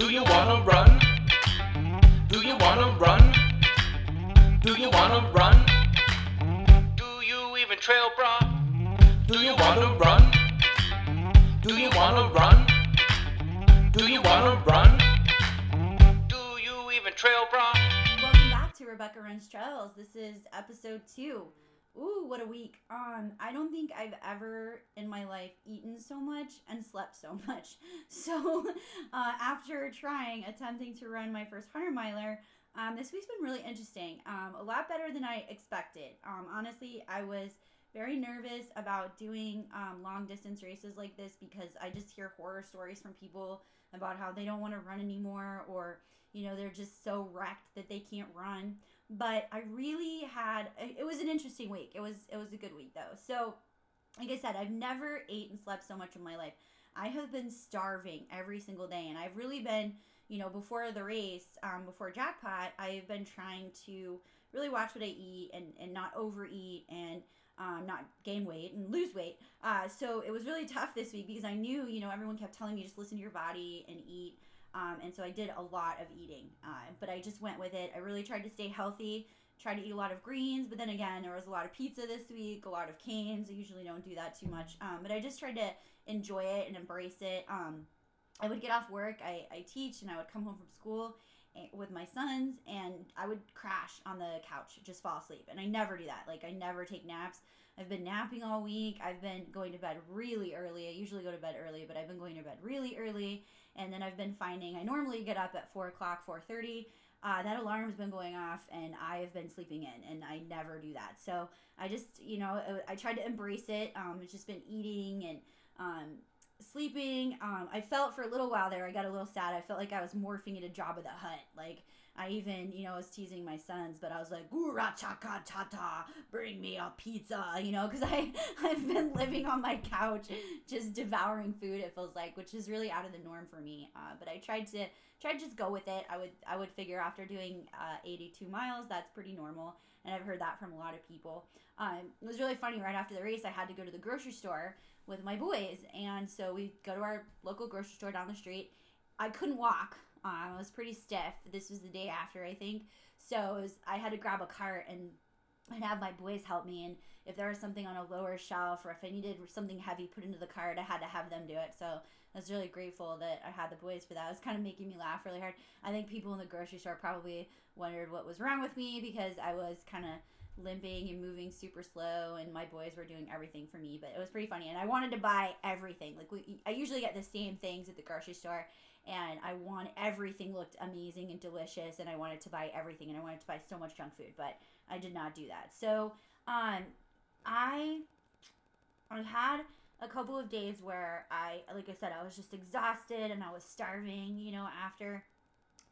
Do you wanna run? Do you wanna run? Do you wanna run? Do you even trail, bra? Do you wanna run? Do you wanna run? Do you wanna run? Do you even trail, bra? Welcome back to Rebecca Runs Trails. This is episode two. Ooh, what a week. Um, I don't think I've ever in my life eaten so much and slept so much. So, uh, after trying, attempting to run my first 100 miler, um, this week's been really interesting. Um, a lot better than I expected. Um, honestly, I was very nervous about doing um, long distance races like this because I just hear horror stories from people about how they don't want to run anymore or, you know, they're just so wrecked that they can't run but I really had it was an interesting week. It was it was a good week though. So, like I said, I've never ate and slept so much in my life. I have been starving every single day, and I've really been, you know, before the race, um, before jackpot, I've been trying to really watch what I eat and and not overeat and um, not gain weight and lose weight. Uh, so it was really tough this week because I knew, you know, everyone kept telling me just listen to your body and eat um, and so I did a lot of eating, uh, but I just went with it. I really tried to stay healthy, tried to eat a lot of greens, but then again, there was a lot of pizza this week, a lot of Cane's. I usually don't do that too much, um, but I just tried to enjoy it and embrace it. Um, I would get off work, I, I teach, and I would come home from school eh, with my sons, and I would crash on the couch, just fall asleep. And I never do that. Like, I never take naps. I've been napping all week. I've been going to bed really early. I usually go to bed early, but I've been going to bed really early and then I've been finding I normally get up at four o'clock, four thirty. Uh, that alarm's been going off, and I have been sleeping in, and I never do that. So I just, you know, I tried to embrace it. Um, it's just been eating and um, sleeping. Um, I felt for a little while there, I got a little sad. I felt like I was morphing into Jabba the Hutt. Like I even, you know, was teasing my sons, but I was like, "Gura chaka tata, bring me a pizza," you know, because I I've been living on my couch, just devouring food. It feels like, which is really out of the norm for me. Uh, but I tried to try to just go with it. I would I would figure after doing uh, 82 miles, that's pretty normal, and I've heard that from a lot of people. Um, it was really funny. Right after the race, I had to go to the grocery store with my boys, and so we go to our local grocery store down the street. I couldn't walk um, I was pretty stiff. This was the day after, I think. So was, I had to grab a cart and and have my boys help me. And if there was something on a lower shelf or if I needed something heavy put into the cart, I had to have them do it. So I was really grateful that I had the boys for that. It was kind of making me laugh really hard. I think people in the grocery store probably wondered what was wrong with me because I was kind of limping and moving super slow and my boys were doing everything for me but it was pretty funny and i wanted to buy everything like we i usually get the same things at the grocery store and I want everything looked amazing and delicious and I wanted to buy everything and I wanted to buy so much junk food, but I did not do that. So, um I I had a couple of days where I like I said I was just exhausted and I was starving, you know, after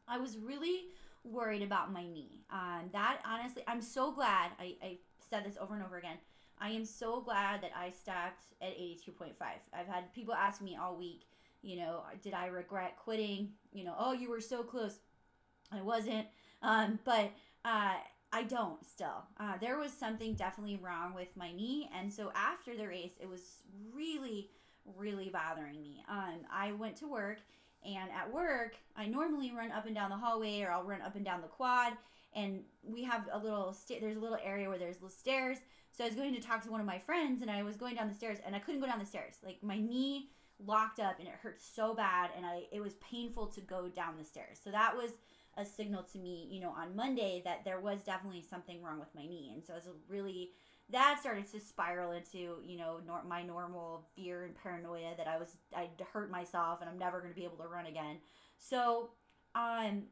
I was really worried about my knee. Um that honestly I'm so glad I, I said this over and over again. I am so glad that I stopped at 82.5. I've had people ask me all week, you know, did I regret quitting? You know, oh, you were so close. I wasn't. Um, but uh, I don't still. Uh, there was something definitely wrong with my knee. And so after the race, it was really, really bothering me. Um, I went to work, and at work, I normally run up and down the hallway or I'll run up and down the quad. And we have a little, sta- there's a little area where there's little stairs. So I was going to talk to one of my friends, and I was going down the stairs, and I couldn't go down the stairs. Like my knee locked up and it hurt so bad and I it was painful to go down the stairs. So that was a signal to me, you know, on Monday that there was definitely something wrong with my knee. And so it was really that started to spiral into, you know, nor- my normal fear and paranoia that I was I'd hurt myself and I'm never going to be able to run again. So, um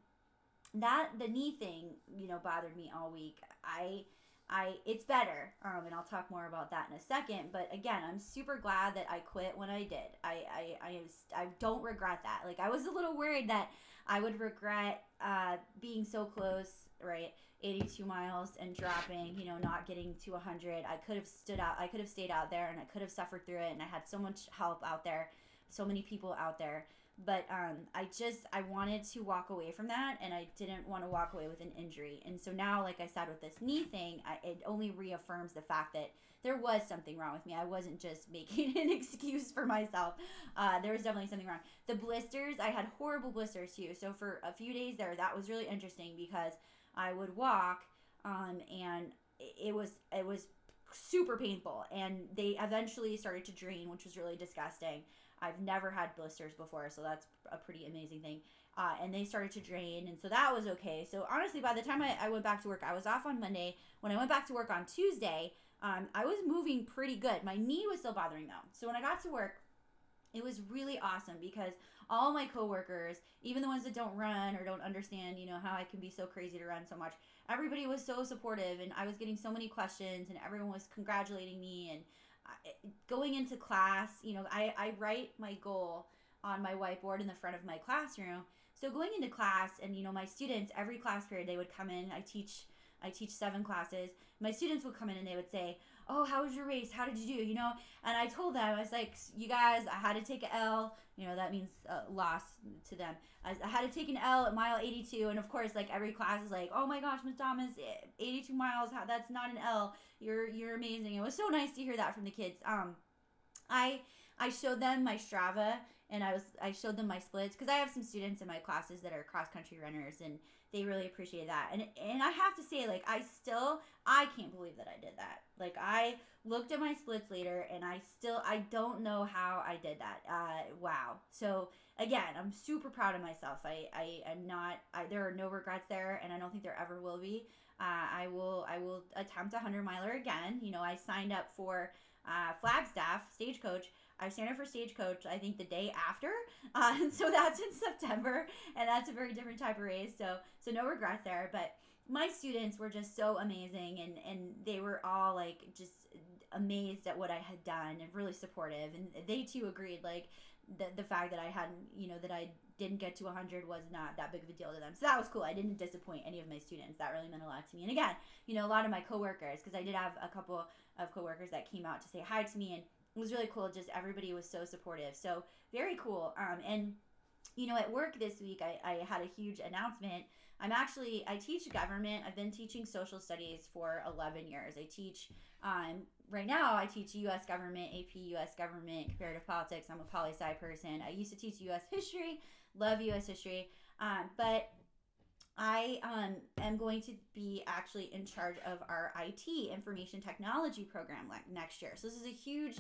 that the knee thing, you know, bothered me all week. I I it's better, um, and I'll talk more about that in a second. But again, I'm super glad that I quit when I did. I I I, I don't regret that. Like I was a little worried that I would regret uh, being so close, right? 82 miles and dropping, you know, not getting to 100. I could have stood out. I could have stayed out there, and I could have suffered through it. And I had so much help out there, so many people out there. But um, I just I wanted to walk away from that, and I didn't want to walk away with an injury. And so now, like I said, with this knee thing, I, it only reaffirms the fact that there was something wrong with me. I wasn't just making an excuse for myself. Uh, there was definitely something wrong. The blisters, I had horrible blisters too. So for a few days there, that was really interesting because I would walk, um, and it was it was super painful, and they eventually started to drain, which was really disgusting. I've never had blisters before, so that's a pretty amazing thing. Uh, and they started to drain, and so that was okay. So honestly, by the time I, I went back to work, I was off on Monday. When I went back to work on Tuesday, um, I was moving pretty good. My knee was still bothering though. So when I got to work, it was really awesome because all my coworkers, even the ones that don't run or don't understand, you know, how I can be so crazy to run so much, everybody was so supportive and I was getting so many questions and everyone was congratulating me and going into class, you know, I, I write my goal on my whiteboard in the front of my classroom. So going into class and you know my students every class period they would come in. I teach I teach seven classes. My students would come in and they would say, "Oh, how was your race? How did you do?" You know, and I told them I was like, "You guys, I had to take an L. You know, that means uh, loss to them. I, had to take an L at mile 82, and of course, like every class is like, "Oh my gosh, Miss Thomas, 82 miles that's not an L. You're you're amazing." It was so nice to hear that from the kids. Um, I I showed them my Strava and I was I showed them my splits because I have some students in my classes that are cross country runners and they really appreciate that. And and I have to say like I still I can't believe that I did that. Like I looked at my splits later and I still I don't know how I did that. Uh wow. So again, I'm super proud of myself. I I am not I, there are no regrets there and I don't think there ever will be. Uh, I will I will attempt a 100 miler again. You know, I signed up for uh, Flagstaff stagecoach I signed up for Stagecoach, I think the day after. Uh, so that's in September, and that's a very different type of race. So, so no regrets there. But my students were just so amazing, and, and they were all like just amazed at what I had done and really supportive. And they too agreed, like, the, the fact that I hadn't, you know, that I didn't get to 100 was not that big of a deal to them. So that was cool. I didn't disappoint any of my students. That really meant a lot to me. And again, you know, a lot of my coworkers, because I did have a couple of coworkers that came out to say hi to me and it was really cool. Just everybody was so supportive. So very cool. Um, and you know, at work this week, I, I had a huge announcement. I'm actually I teach government. I've been teaching social studies for 11 years. I teach um, right now. I teach U.S. government, AP U.S. government, comparative politics. I'm a poli sci person. I used to teach U.S. history. Love U.S. history. Um, but I um, am going to be actually in charge of our IT information technology program next year. So this is a huge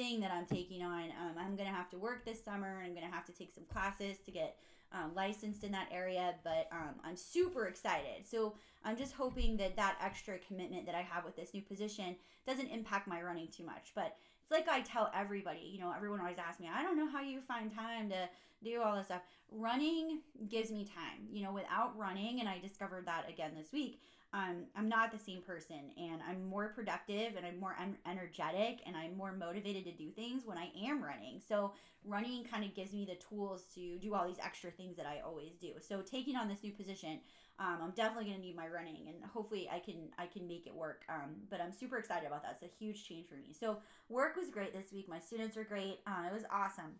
thing that I'm taking on. Um, I'm going to have to work this summer. And I'm going to have to take some classes to get um, licensed in that area, but um, I'm super excited. So I'm just hoping that that extra commitment that I have with this new position doesn't impact my running too much. But it's like I tell everybody, you know, everyone always asks me, I don't know how you find time to do all this stuff. Running gives me time. You know, without running, and I discovered that again this week, um, I'm not the same person and I'm more productive and I'm more en- energetic and I'm more motivated to do things when I am running. So, running kind of gives me the tools to do all these extra things that I always do. So, taking on this new position, um, I'm definitely going to need my running and hopefully I can I can make it work. Um, but I'm super excited about that. It's a huge change for me. So, work was great this week. My students were great. Uh, it was awesome.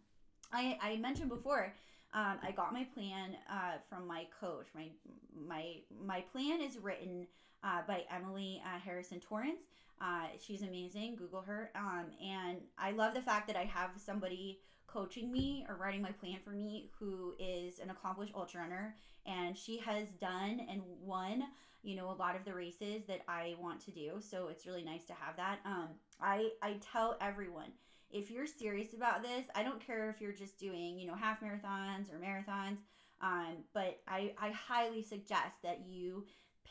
I, I mentioned before um, I got my plan uh, from my coach. My my my plan is written uh, by Emily uh, Harrison Torrance. Uh, she's amazing. Google her. Um, and I love the fact that I have somebody coaching me or writing my plan for me who is an accomplished ultra runner, and she has done and won. You know a lot of the races that I want to do, so it's really nice to have that. Um, I I tell everyone if you're serious about this, I don't care if you're just doing, you know, half marathons or marathons, um, but I, I highly suggest that you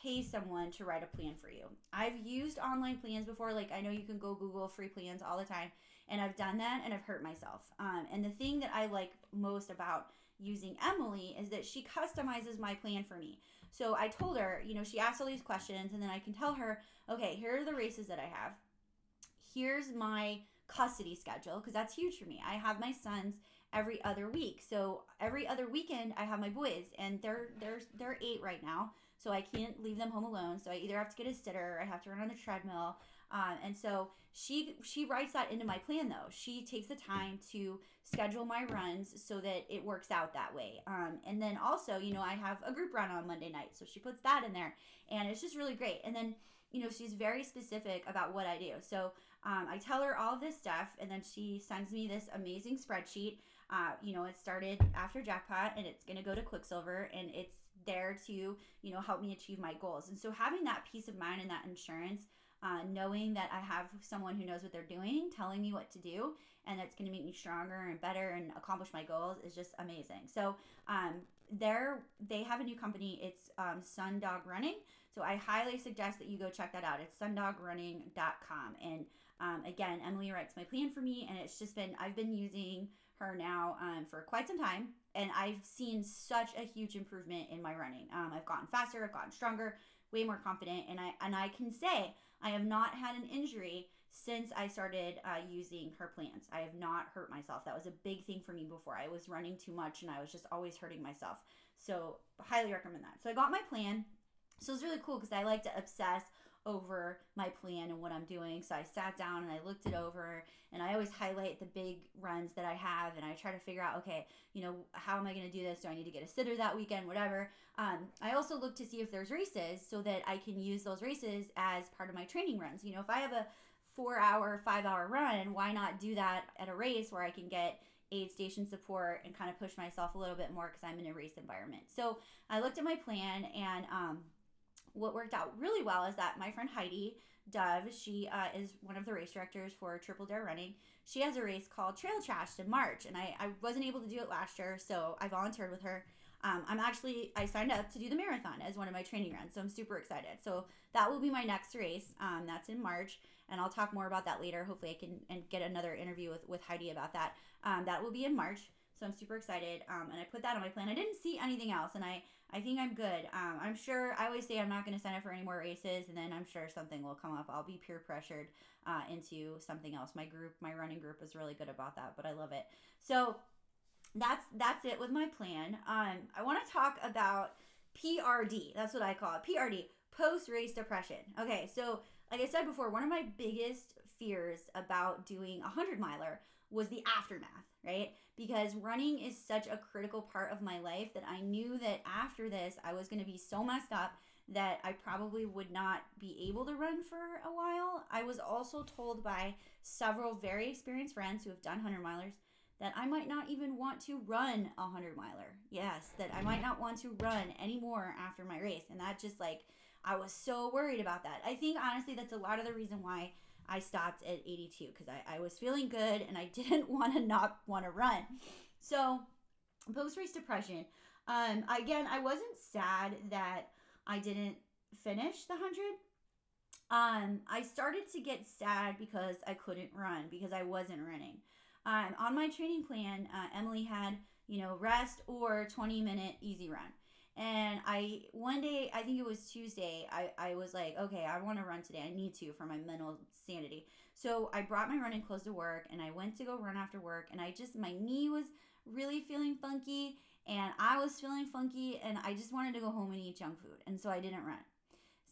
pay someone to write a plan for you. I've used online plans before, like I know you can go Google free plans all the time, and I've done that and I've hurt myself. Um, and the thing that I like most about using Emily is that she customizes my plan for me. So I told her, you know, she asked all these questions, and then I can tell her, okay, here are the races that I have. Here's my custody schedule because that's huge for me. I have my sons every other week. So every other weekend I have my boys and they're they're they're 8 right now. So I can't leave them home alone. So I either have to get a sitter, I have to run on the treadmill. Um, and so she she writes that into my plan though. She takes the time to schedule my runs so that it works out that way. Um, and then also, you know, I have a group run on Monday night, so she puts that in there, and it's just really great. And then you know she's very specific about what I do. So um, I tell her all this stuff, and then she sends me this amazing spreadsheet. Uh, you know, it started after jackpot, and it's gonna go to Quicksilver, and it's there to you know help me achieve my goals. And so having that peace of mind and that insurance uh, knowing that I have someone who knows what they're doing, telling me what to do, and that's going to make me stronger and better and accomplish my goals is just amazing. So, um, there they have a new company. It's um, Sundog Running. So I highly suggest that you go check that out. It's sundogrunning.com. And um, again, Emily writes my plan for me, and it's just been I've been using her now um, for quite some time, and I've seen such a huge improvement in my running. Um, I've gotten faster, I've gotten stronger, way more confident, and I and I can say I have not had an injury since I started uh, using her plans. I have not hurt myself. That was a big thing for me before. I was running too much and I was just always hurting myself. So, highly recommend that. So, I got my plan. So, it's really cool because I like to obsess over my plan and what I'm doing. So I sat down and I looked it over and I always highlight the big runs that I have and I try to figure out, okay, you know, how am I going to do this? Do I need to get a sitter that weekend? Whatever. Um, I also look to see if there's races so that I can use those races as part of my training runs. You know, if I have a four hour, five hour run, why not do that at a race where I can get aid station support and kind of push myself a little bit more because I'm in a race environment. So I looked at my plan and, um, what worked out really well is that my friend Heidi Dove, she uh, is one of the race directors for Triple Dare Running. She has a race called Trail Trashed in March, and I, I wasn't able to do it last year, so I volunteered with her. Um, I'm actually I signed up to do the marathon as one of my training runs, so I'm super excited. So that will be my next race. Um, that's in March, and I'll talk more about that later. Hopefully, I can and get another interview with with Heidi about that. Um, that will be in March, so I'm super excited. Um, and I put that on my plan. I didn't see anything else, and I I think I'm good. Um, I'm sure I always say I'm not going to sign up for any more races, and then I'm sure something will come up. I'll be peer pressured uh, into something else. My group, my running group, is really good about that, but I love it. So that's that's it with my plan. Um, I want to talk about PRD. That's what I call it. PRD, post race depression. Okay, so like I said before, one of my biggest fears about doing a hundred miler was the aftermath, right? Because running is such a critical part of my life that I knew that after this, I was going to be so messed up that I probably would not be able to run for a while. I was also told by several very experienced friends who have done 100 milers that I might not even want to run a 100 miler. Yes, that I might not want to run anymore after my race. And that just like, I was so worried about that. I think honestly, that's a lot of the reason why I stopped at 82 because I, I was feeling good and I didn't want to not want to run. So, post race depression. Um, again, I wasn't sad that I didn't finish the 100. Um, I started to get sad because I couldn't run because I wasn't running. Um, on my training plan, uh, Emily had, you know, rest or 20 minute easy run. And I one day, I think it was Tuesday, I, I was like, okay, I want to run today. I need to for my mental sanity. So I brought my running clothes to work and I went to go run after work and I just my knee was really feeling funky and I was feeling funky and I just wanted to go home and eat junk food. And so I didn't run.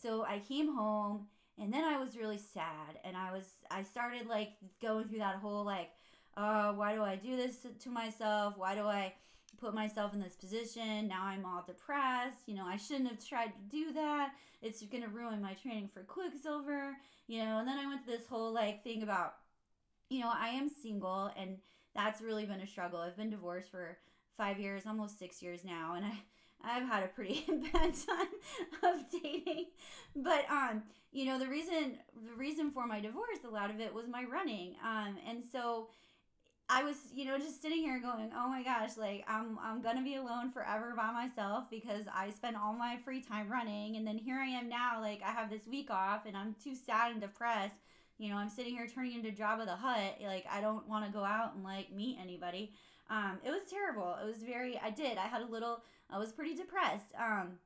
So I came home and then I was really sad and I was I started like going through that whole like, uh, why do I do this to myself? Why do I put myself in this position. Now I'm all depressed. You know, I shouldn't have tried to do that. It's going to ruin my training for Quicksilver. You know, and then I went to this whole like thing about, you know, I am single and that's really been a struggle. I've been divorced for five years, almost six years now, and I. I've had a pretty bad time of dating, but um, you know the reason the reason for my divorce, a lot of it was my running, um, and so I was, you know, just sitting here going, "Oh my gosh, like I'm I'm going to be alone forever by myself because I spend all my free time running and then here I am now like I have this week off and I'm too sad and depressed. You know, I'm sitting here turning into Jabba the Hutt. Like I don't want to go out and like meet anybody. Um it was terrible. It was very I did. I had a little I was pretty depressed. Um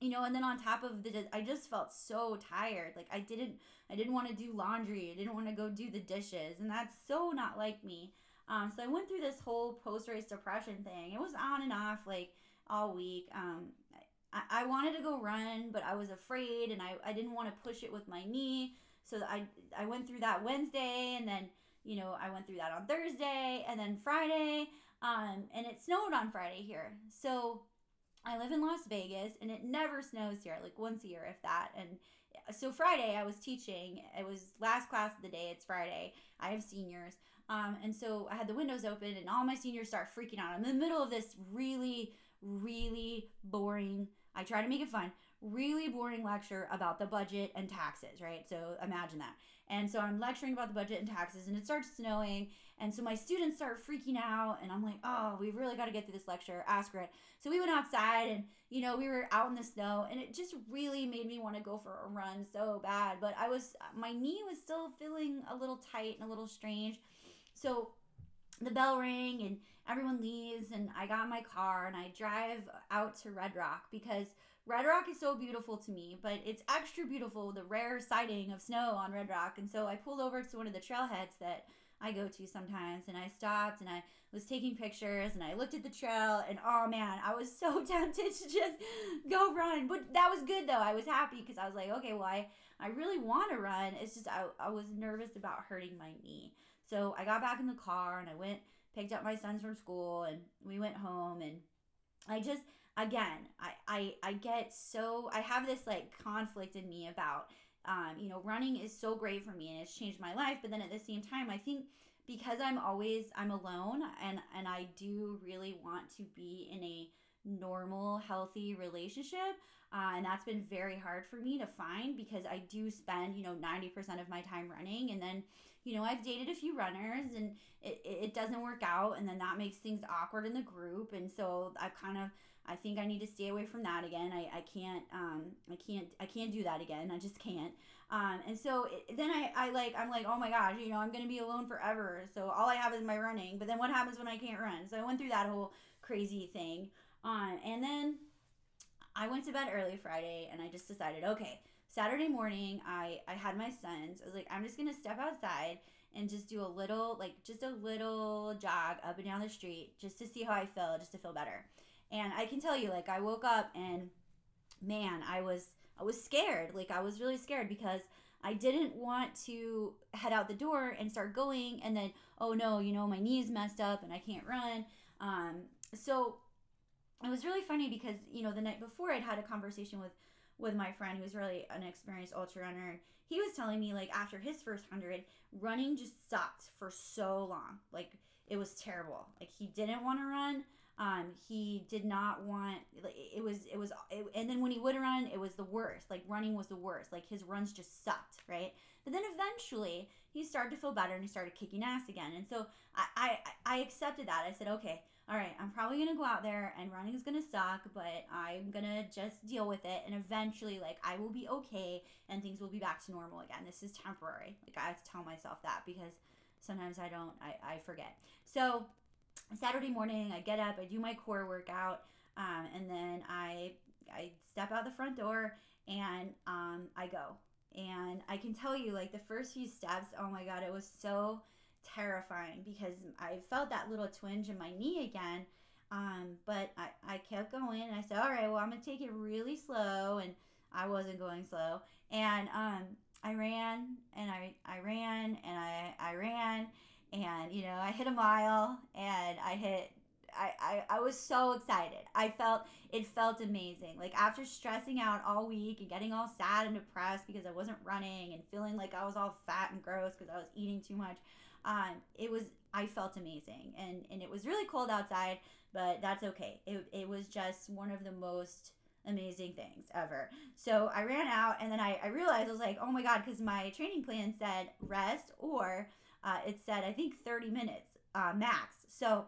you know and then on top of the i just felt so tired like i didn't i didn't want to do laundry i didn't want to go do the dishes and that's so not like me um, so I went through this whole post race depression thing. It was on and off like all week. Um, I, I wanted to go run, but I was afraid and I, I didn't want to push it with my knee. So I I went through that Wednesday, and then you know I went through that on Thursday, and then Friday. Um, and it snowed on Friday here. So I live in Las Vegas, and it never snows here, like once a year, if that. And so Friday I was teaching. It was last class of the day. It's Friday. I have seniors. Um, and so I had the windows open, and all my seniors start freaking out. I'm in the middle of this really, really boring. I try to make it fun. Really boring lecture about the budget and taxes, right? So imagine that. And so I'm lecturing about the budget and taxes, and it starts snowing. And so my students start freaking out, and I'm like, oh, we've really got to get through this lecture. Ask it. So we went outside, and you know, we were out in the snow, and it just really made me want to go for a run so bad. But I was, my knee was still feeling a little tight and a little strange. So the bell rang, and everyone leaves, and I got in my car, and I drive out to Red Rock because Red Rock is so beautiful to me, but it's extra beautiful the rare sighting of snow on Red Rock. And so I pulled over to one of the trailheads that I go to sometimes, and I stopped and I was taking pictures and I looked at the trail, and oh man, I was so tempted to just go run. But that was good though. I was happy because I was like, okay, well, I, I really want to run. It's just I, I was nervous about hurting my knee. So I got back in the car and I went, picked up my sons from school, and we went home and I just again, I, I I get so I have this like conflict in me about um, you know, running is so great for me and it's changed my life, but then at the same time, I think because I'm always I'm alone and and I do really want to be in a normal healthy relationship uh, and that's been very hard for me to find because i do spend you know 90% of my time running and then you know i've dated a few runners and it, it doesn't work out and then that makes things awkward in the group and so i kind of I think I need to stay away from that again. I, I can't um I can't I can't do that again. I just can't. Um and so it, then I I like I'm like oh my gosh you know I'm gonna be alone forever. So all I have is my running. But then what happens when I can't run? So I went through that whole crazy thing. Um and then I went to bed early Friday and I just decided okay Saturday morning I I had my sons. I was like I'm just gonna step outside and just do a little like just a little jog up and down the street just to see how I feel just to feel better. And I can tell you, like, I woke up and man, I was I was scared. Like I was really scared because I didn't want to head out the door and start going and then oh no, you know, my knees messed up and I can't run. Um, so it was really funny because you know the night before I'd had a conversation with with my friend who's really an experienced ultra runner he was telling me like after his first hundred running just sucked for so long like it was terrible like he didn't want to run um, he did not want like it was it was it, and then when he would run, it was the worst. Like running was the worst. Like his runs just sucked, right? But then eventually he started to feel better and he started kicking ass again. And so I I, I accepted that. I said, okay, all right, I'm probably gonna go out there and running is gonna suck, but I'm gonna just deal with it. And eventually, like I will be okay and things will be back to normal again. This is temporary. Like I have to tell myself that because sometimes I don't. I I forget. So Saturday morning, I get up, I do my core workout, um, and then I I step out the front door and um, I go. And I can tell you, like the first few steps, oh my god, it was so terrifying because I felt that little twinge in my knee again. Um, but I, I kept going and I said, all right, well, I'm going to take it really slow. And I wasn't going slow. And um, I ran and I, I ran and I, I ran and you know i hit a mile and i hit I, I, I was so excited. I felt it felt amazing. Like after stressing out all week and getting all sad and depressed because I wasn't running and feeling like I was all fat and gross because I was eating too much, um, it was I felt amazing and and it was really cold outside, but that's okay. It it was just one of the most amazing things ever. So I ran out and then I, I realized I was like, oh my god, because my training plan said rest or uh, it said I think 30 minutes uh, max. So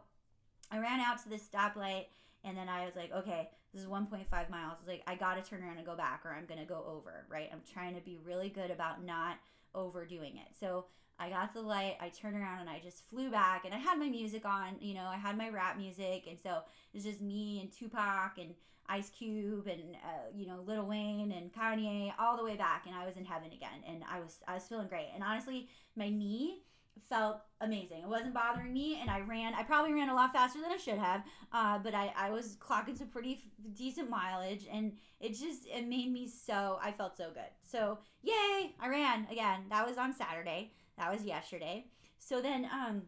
I ran out to this stoplight and then I was like, okay, this is 1.5 miles. I was like, I gotta turn around and go back or I'm gonna go over, right? I'm trying to be really good about not overdoing it. So I got the light, I turned around and I just flew back and I had my music on, you know, I had my rap music and so it's just me and Tupac and Ice Cube and uh, you know Lil Wayne and Kanye all the way back and I was in heaven again and I was I was feeling great. And honestly, my knee felt amazing. It wasn't bothering me, and I ran. I probably ran a lot faster than I should have, uh, but I, I was clocking some pretty f- decent mileage, and it just it made me so. I felt so good. So yay! I ran again. That was on Saturday. That was yesterday. So then, um,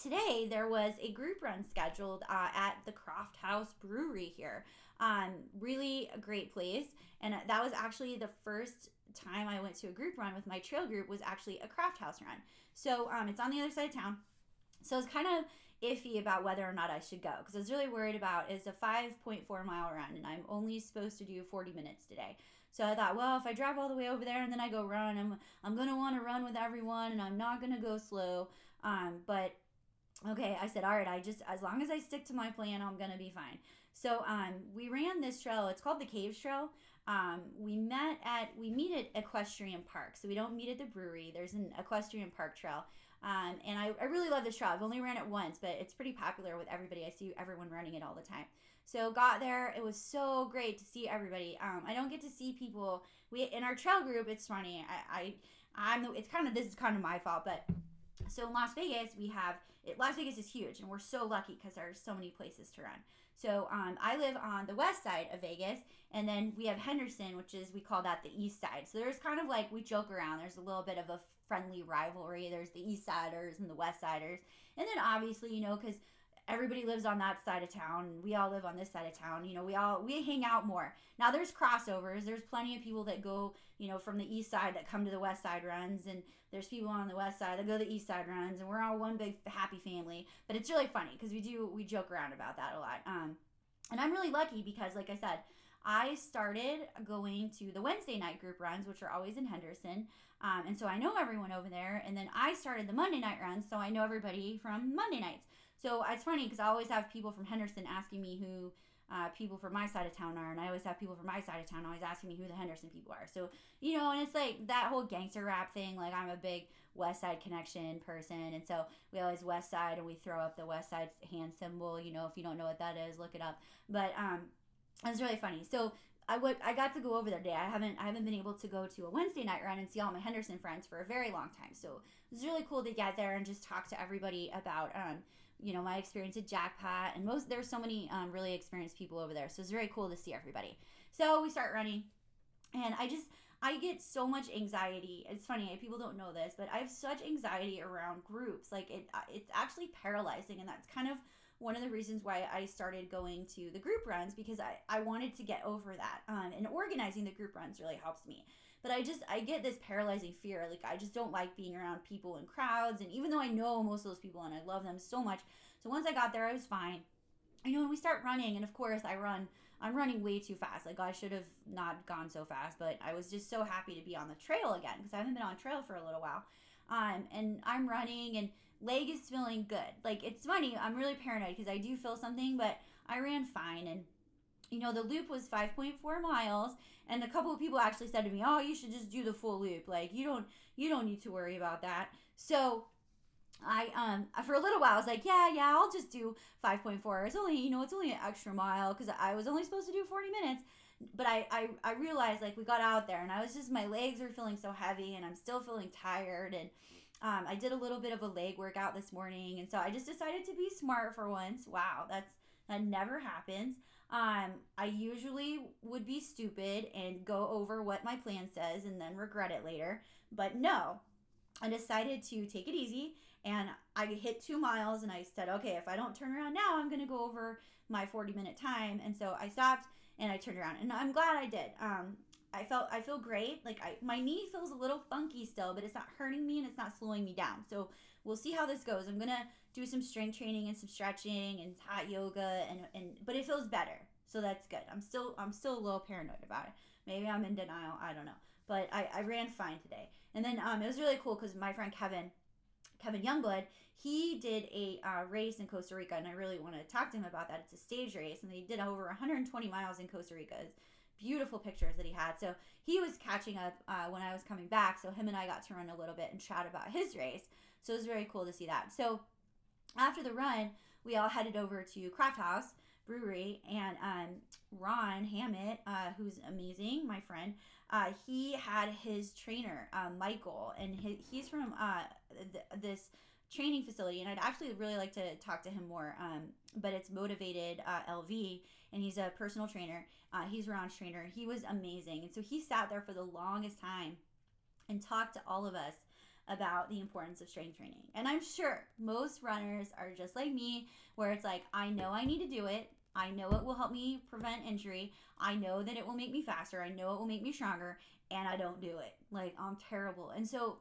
today there was a group run scheduled uh, at the CraftHaus Brewery here. Um, really a great place, and that was actually the first time I went to a group run with my trail group was actually a CraftHaus run. So um, it's on the other side of town. So I was kind of iffy about whether or not I should go because I was really worried about it's a 5.4 mile run and I'm only supposed to do 40 minutes today. So I thought, well, if I drive all the way over there and then I go run, I'm I'm gonna want to run with everyone and I'm not gonna go slow. Um, but okay, I said, all right, I just as long as I stick to my plan, I'm gonna be fine. So um, we ran this trail. It's called the Caves Trail. Um, we met at we meet at Equestrian Park. So we don't meet at the brewery. There's an Equestrian Park trail. Um, and I, I really love this trail. I've only ran it once, but it's pretty popular with everybody. I see everyone running it all the time. So got there. It was so great to see everybody. Um, I don't get to see people. We in our trail group. It's funny. I, I I'm. It's kind of this is kind of my fault, but so in Las Vegas we have it, Las Vegas is huge, and we're so lucky because there's so many places to run. So um, I live on the west side of Vegas, and then we have Henderson, which is we call that the east side. So there's kind of like we joke around. There's a little bit of a friendly rivalry. There's the east siders and the west siders, and then obviously you know because everybody lives on that side of town we all live on this side of town you know we all we hang out more now there's crossovers there's plenty of people that go you know from the east side that come to the west side runs and there's people on the west side that go to the east side runs and we're all one big happy family but it's really funny because we do we joke around about that a lot um and i'm really lucky because like i said I started going to the Wednesday night group runs, which are always in Henderson. Um, and so I know everyone over there. And then I started the Monday night runs, so I know everybody from Monday nights. So it's funny because I always have people from Henderson asking me who uh, people from my side of town are, and I always have people from my side of town always asking me who the Henderson people are. So you know, and it's like that whole gangster rap thing. Like I'm a big West Side Connection person, and so we always West Side, and we throw up the West Side hand symbol. You know, if you don't know what that is, look it up. But um, it's really funny. So I would I got to go over there today. I haven't I haven't been able to go to a Wednesday night run and see all my Henderson friends for a very long time. So it was really cool to get there and just talk to everybody about um, you know my experience at Jackpot and most there's so many um, really experienced people over there. So it's very cool to see everybody. So we start running, and I just I get so much anxiety. It's funny people don't know this, but I have such anxiety around groups. Like it it's actually paralyzing, and that's kind of one of the reasons why I started going to the group runs because I, I wanted to get over that. Um, and organizing the group runs really helps me. But I just, I get this paralyzing fear. Like, I just don't like being around people in crowds. And even though I know most of those people and I love them so much. So once I got there, I was fine. You know, when we start running, and of course, I run, I'm running way too fast. Like, I should have not gone so fast, but I was just so happy to be on the trail again because I haven't been on trail for a little while. Um, and I'm running, and leg is feeling good. Like it's funny, I'm really paranoid because I do feel something, but I ran fine and you know, the loop was 5.4 miles and a couple of people actually said to me, "Oh, you should just do the full loop. Like you don't you don't need to worry about that." So I um for a little while I was like, "Yeah, yeah, I'll just do 5.4. It's only, you know, it's only an extra mile cuz I was only supposed to do 40 minutes." But I, I I realized like we got out there and I was just my legs were feeling so heavy and I'm still feeling tired and um, I did a little bit of a leg workout this morning, and so I just decided to be smart for once. Wow, that's that never happens. Um, I usually would be stupid and go over what my plan says and then regret it later. But no, I decided to take it easy and I hit two miles and I said, okay, if I don't turn around now, I'm going to go over my 40 minute time. And so I stopped and I turned around and I'm glad I did. Um, I felt I feel great. Like I my knee feels a little funky still, but it's not hurting me and it's not slowing me down. So we'll see how this goes. I'm gonna do some strength training and some stretching and hot yoga and and but it feels better. So that's good. I'm still I'm still a little paranoid about it. Maybe I'm in denial. I don't know. But I, I ran fine today. And then um, it was really cool because my friend Kevin, Kevin Youngblood, he did a uh, race in Costa Rica, and I really want to talk to him about that. It's a stage race, and they did over 120 miles in Costa Rica beautiful pictures that he had. So he was catching up uh, when I was coming back. So him and I got to run a little bit and chat about his race. So it was very cool to see that. So after the run, we all headed over to CraftHaus brewery, and um, Ron Hammett, uh, who's amazing, my friend, uh, he had his trainer, uh, Michael, and he, he's from uh, th- this training facility. And I'd actually really like to talk to him more. Um, but it's Motivated uh, LV, and he's a personal trainer. Uh, he's a Ron's trainer. He was amazing. And so he sat there for the longest time and talked to all of us about the importance of strength training. And I'm sure most runners are just like me, where it's like, I know I need to do it. I know it will help me prevent injury. I know that it will make me faster. I know it will make me stronger, and I don't do it. Like, I'm terrible. And so,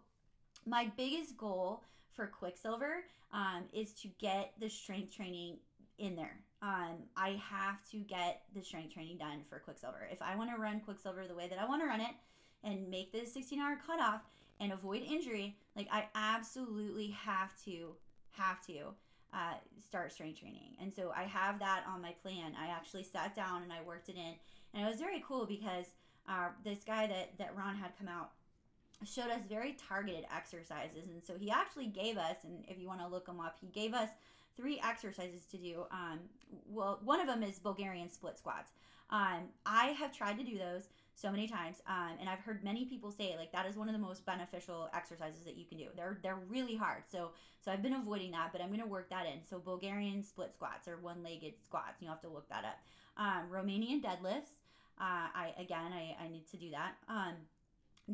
my biggest goal for Quicksilver um, is to get the strength training in there. Um, I have to get the strength training done for Quicksilver. If I want to run Quicksilver the way that I want to run it and make the 16 hour cutoff and avoid injury, like I absolutely have to, have to uh, start strength training. And so I have that on my plan. I actually sat down and I worked it in. And it was very cool because uh, this guy that, that Ron had come out showed us very targeted exercises. And so he actually gave us, and if you want to look them up, he gave us three exercises to do. Um, well, one of them is Bulgarian split squats. Um, I have tried to do those so many times, um, and I've heard many people say like that is one of the most beneficial exercises that you can do. They're they're really hard, so so I've been avoiding that, but I'm going to work that in. So Bulgarian split squats or one-legged squats, you have to look that up. Um, Romanian deadlifts. Uh, I again, I, I need to do that. Um,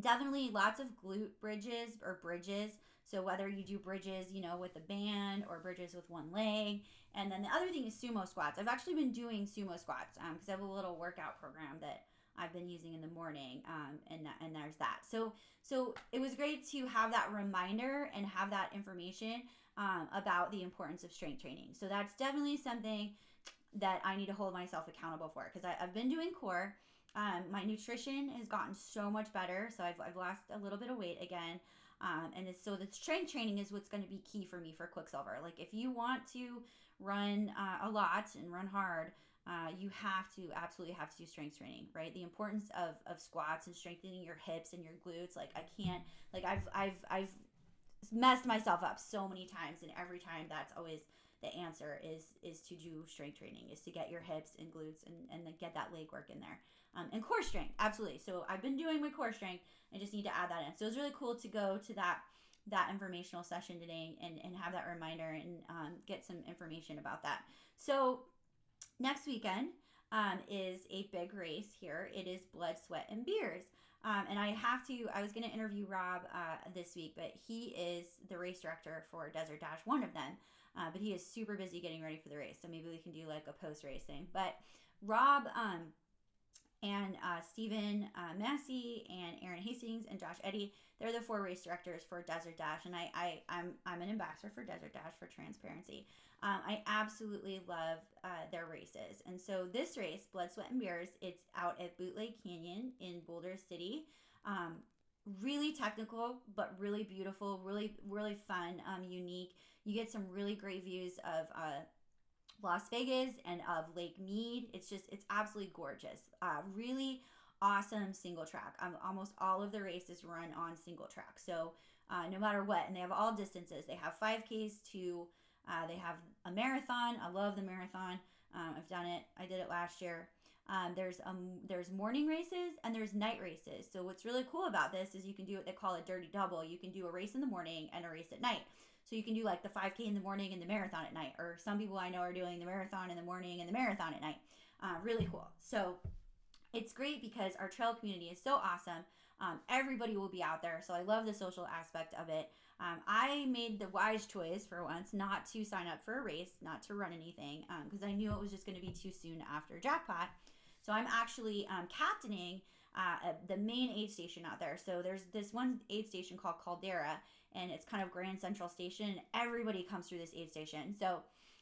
definitely lots of glute bridges or bridges. So whether you do bridges, you know, with a band or bridges with one leg. And then the other thing is sumo squats. I've actually been doing sumo squats because um, I have a little workout program that I've been using in the morning, um, and and there's that. So so it was great to have that reminder and have that information um, about the importance of strength training. So that's definitely something that I need to hold myself accountable for because I've been doing core. Um, my nutrition has gotten so much better, so I've, I've lost a little bit of weight again. Um, and so the strength training is what's going to be key for me for Quicksilver. Like if you want to run uh, a lot and run hard, uh, you have to absolutely have to do strength training, right? The importance of, of squats and strengthening your hips and your glutes. Like I can't, like I've I've I've messed myself up so many times, and every time that's always the answer is is to do strength training, is to get your hips and glutes and and get that leg work in there. Um, and core strength, absolutely. So I've been doing my core strength. I just need to add that in. So it was really cool to go to that that informational session today and, and have that reminder and um, get some information about that. So next weekend um, is a big race here. It is Blood, Sweat, and Beers. Um, and I have to, I was going to interview Rob uh, this week, but he is the race director for Desert Dash, one of them. Uh, but he is super busy getting ready for the race. So maybe we can do like a post race thing. But Rob, um, and uh, Stephen uh, Massey and Aaron Hastings and Josh Eddy. They're the four race directors for Desert Dash, and I, I I'm I'm an ambassador for Desert Dash for transparency. Um, I absolutely love uh, their races, and so this race, Blood, Sweat, and Beers, it's out at Bootleg Canyon in Boulder City. Um, really technical, but really beautiful, really really fun, um, unique. You get some really great views of uh, Las Vegas and of Lake Mead. It's just, it's absolutely gorgeous. Uh, really awesome single track. Um, almost all of the races run on single track. So uh, no matter what, and they have all distances. They have 5Ks to, uh, they have a marathon. I love the marathon. Um, I've done it. I did it last year. Um, there's um there's morning races and there's night races. So what's really cool about this is you can do what they call a dirty double. You can do a race in the morning and a race at night. So you can do like the 5K in the morning and the marathon at night. Or some people I know are doing the marathon in the morning and the marathon at night. Uh, really cool. So it's great because our trail community is so awesome. Um, everybody will be out there. So I love the social aspect of it. Um, I made the wise choice for once not to sign up for a race, not to run anything, because um, I knew it was just going to be too soon after jackpot. So I'm actually um, captaining uh, the main aid station out there. So there's this one aid station called Caldera, and it's kind of Grand Central Station. Everybody comes through this aid station. So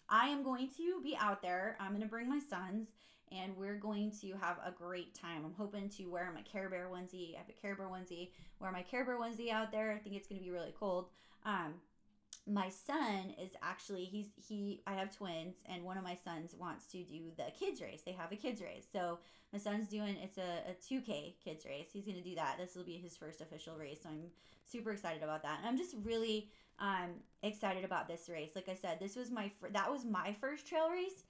I am going to be out there. I'm going to bring my sons and we're going to have a great time. I'm hoping to wear my Care Bear onesie. I have a Care Bear onesie. Wear my Care Bear onesie out there. I think it's going to be really cold. Um, my son is actually he's he I have twins and one of my sons wants to do the kids race. They have a kids race. So my son's doing it's a, a 2K kids race. He's to do that. This will be his first official race. So I'm super excited about that. And I'm just really um excited about this race. Like I said, this was my that was my first trail race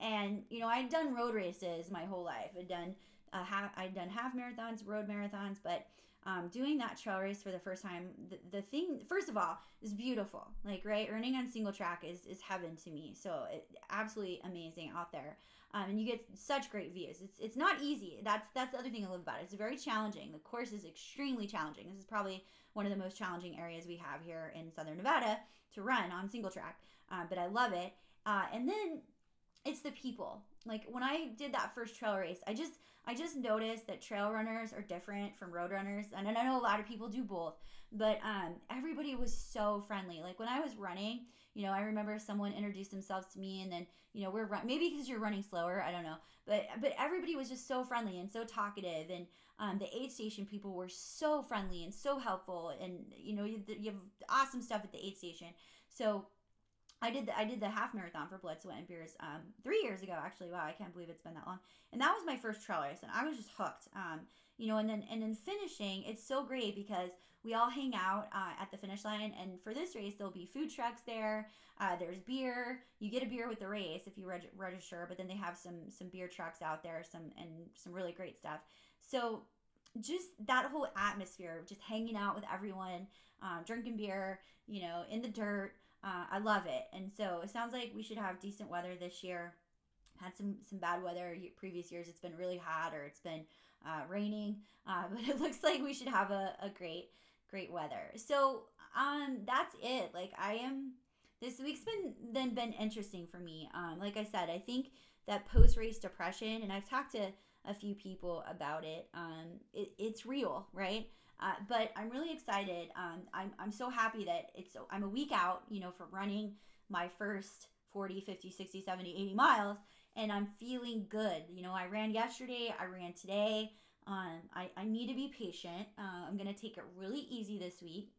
And you know, I'd done road races my whole life. I'd done uh, half, I'd done half marathons, road marathons, but um, doing that trail race for the first time, the, the thing, first of all, is beautiful. Like, right, running on single track is, is heaven to me. So, it, absolutely amazing out there. Um, and you get such great views. It's, it's not easy. That's that's the other thing I love about it. It's very challenging. The course is extremely challenging. This is probably one of the most challenging areas we have here in Southern Nevada to run on single track. Uh, but I love it. Uh, and then it's the people. Like when I did that first trail race, I just I just noticed that trail runners are different from road runners, and I know a lot of people do both. But um, everybody was so friendly. Like when I was running, you know, I remember someone introduced themselves to me, and then you know we're run- maybe because you're running slower, I don't know. But but everybody was just so friendly and so talkative, and um, the aid station people were so friendly and so helpful, and you know you, you have awesome stuff at the aid station. So I did the, I did the half marathon for Blood, Sweat, and Beers um, three years ago. Actually, wow, I can't believe it's been that long. And that was my first trail race, and I was just hooked. Um, you know, and then and then finishing, it's so great because we all hang out uh, at the finish line. And for this race, there'll be food trucks there. Uh, there's beer. You get a beer with the race if you reg- register, but then they have some some beer trucks out there, some and some really great stuff. So just that whole atmosphere just hanging out with everyone, uh, drinking beer, you know, in the dirt. Uh, I love it. And so it sounds like we should have decent weather this year. Had some some bad weather previous years. It's been really hot or it's been uh, raining, uh, but it looks like we should have a, a great great weather. So um, that's it. Like I am. This week's been then been interesting for me. Um, like I said, I think that post race depression, and I've talked to a few people about it. Um, it, it's real, right? Uh, but I'm really excited. Um, I'm, I'm so happy that it's, I'm a week out, you know, for running my first 40, 50, 60, 70, 80 miles, and I'm feeling good. You know, I ran yesterday, I ran today. Um, I, I need to be patient. Uh, I'm going to take it really easy this week.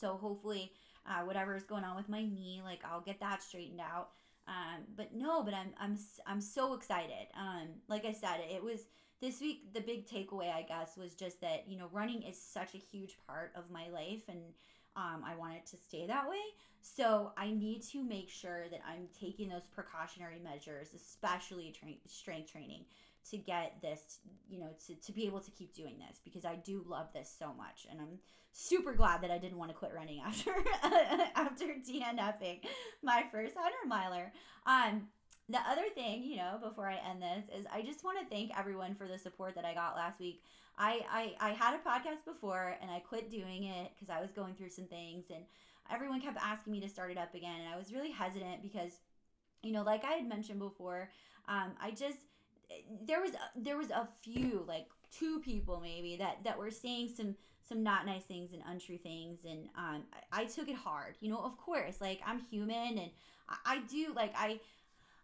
So hopefully, uh, whatever is going on with my knee, like I'll get that straightened out. Um, but no, but I'm I'm I'm so excited. Um, like I said, it was this week the big takeaway I guess was just that you know running is such a huge part of my life and um, I want it to stay that way. So I need to make sure that I'm taking those precautionary measures, especially tra- strength training, to get this, you know, to, to be able to keep doing this because I do love this so much. And I'm super glad that I didn't want to quit running after after DNFing my first 100 miler. Um, the other thing, you know, before I end this, is I just want to thank everyone for the support that I got last week. I, I, I had a podcast before and I quit doing it because I was going through some things and everyone kept asking me to start it up again. And I was really hesitant because, you know, like I had mentioned before, um, I just, there was, there was a few, like two people maybe that, that were saying some, some not nice things and untrue things. And um, I, I took it hard, you know, of course, like I'm human and I, I do, like, I,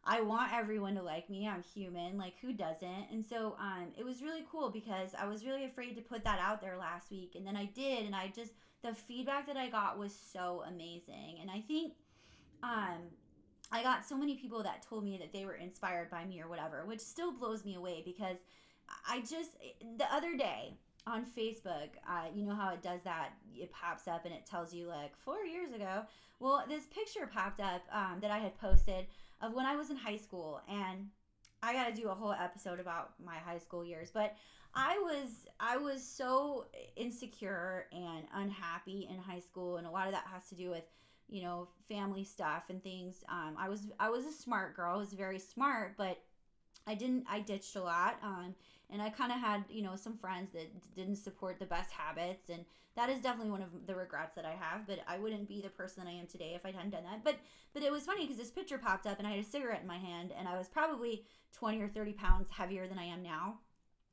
I want everyone to like me. I'm human. Like who doesn't? And so um it was really cool because I was really afraid to put that out there last week and then I did and I just the feedback that I got was so amazing. And I think um I got so many people that told me that they were inspired by me or whatever, which still blows me away because I just the other day on Facebook, uh, you know how it does that? It pops up and it tells you like four years ago. Well, this picture popped up um, that I had posted of when I was in high school, and I got to do a whole episode about my high school years. But I was I was so insecure and unhappy in high school, and a lot of that has to do with you know family stuff and things. Um, I was I was a smart girl. I was very smart, but I didn't. I ditched a lot. Um, and I kind of had you know some friends that didn't support the best habits, and that is definitely one of the regrets that I have. But I wouldn't be the person I am today if I hadn't done that. But but it was funny because this picture popped up, and I had a cigarette in my hand, and I was probably twenty or thirty pounds heavier than I am now.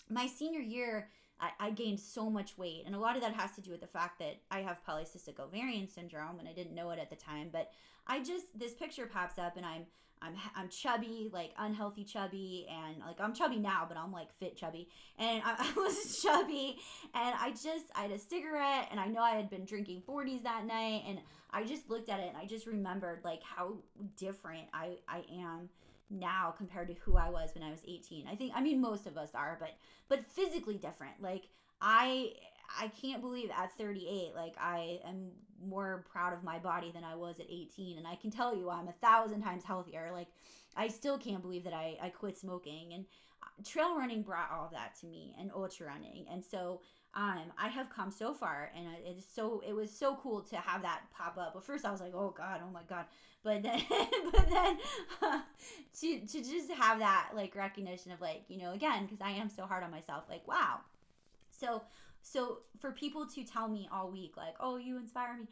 My senior year. I, I gained so much weight, and a lot of that has to do with the fact that I have polycystic ovarian syndrome, and I didn't know it at the time. But I just this picture pops up, and I'm I'm I'm chubby, like unhealthy chubby, and like I'm chubby now, but I'm like fit chubby. And I, I, was chubby, and I just I had a cigarette, and I know I had been drinking 40s that night, and I just looked at it, and I just remembered like how different I I am now compared to who I was when I was 18. I think I mean most of us are, but but physically different. Like I I can't believe at 38, like I am more proud of my body than I was at 18. And I can tell you, I'm a thousand times healthier. Like, I still can't believe that I, I quit smoking. And uh, trail running brought all of that to me and ultra running. And so, um, I have come so far and it is so, it was so cool to have that pop up. But first I was like, oh God, oh my God. But then, but then uh, to, to just have that like recognition of like, you know, again, cause I am so hard on myself, like, wow. So, so for people to tell me all week, like, oh, you inspire me,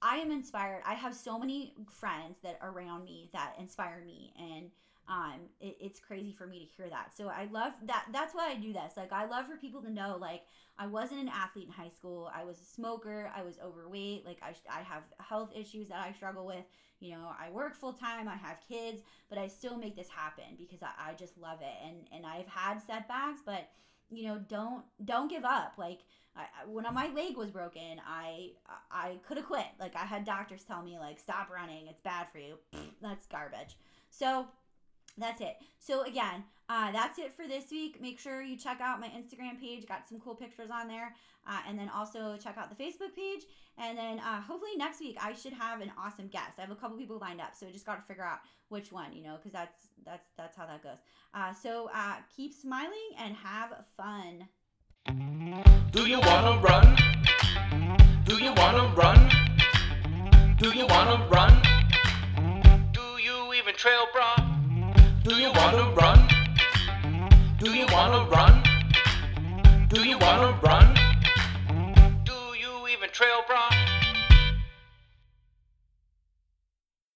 I am inspired. I have so many friends that are around me that inspire me, and um, it, it's crazy for me to hear that. So I love that. That's why I do this. Like, I love for people to know, like, I wasn't an athlete in high school. I was a smoker. I was overweight. Like, I, I have health issues that I struggle with. You know, I work full time. I have kids, but I still make this happen because I, I just love it. And and I've had setbacks, but you know don't don't give up like I, when my leg was broken i i could have quit like i had doctors tell me like stop running it's bad for you that's garbage so that's it so again uh, that's it for this week make sure you check out my instagram page got some cool pictures on there uh, and then also check out the facebook page and then uh, hopefully next week i should have an awesome guest i have a couple people lined up so just got to figure out which one you know because that's that's that's how that goes uh, so uh, keep smiling and have fun Do you wanna run? Do you wanna run? Do you wanna run? Do you even trail bra? Do you wanna run? Do you wanna run? Do you wanna run? Do you even trail bra?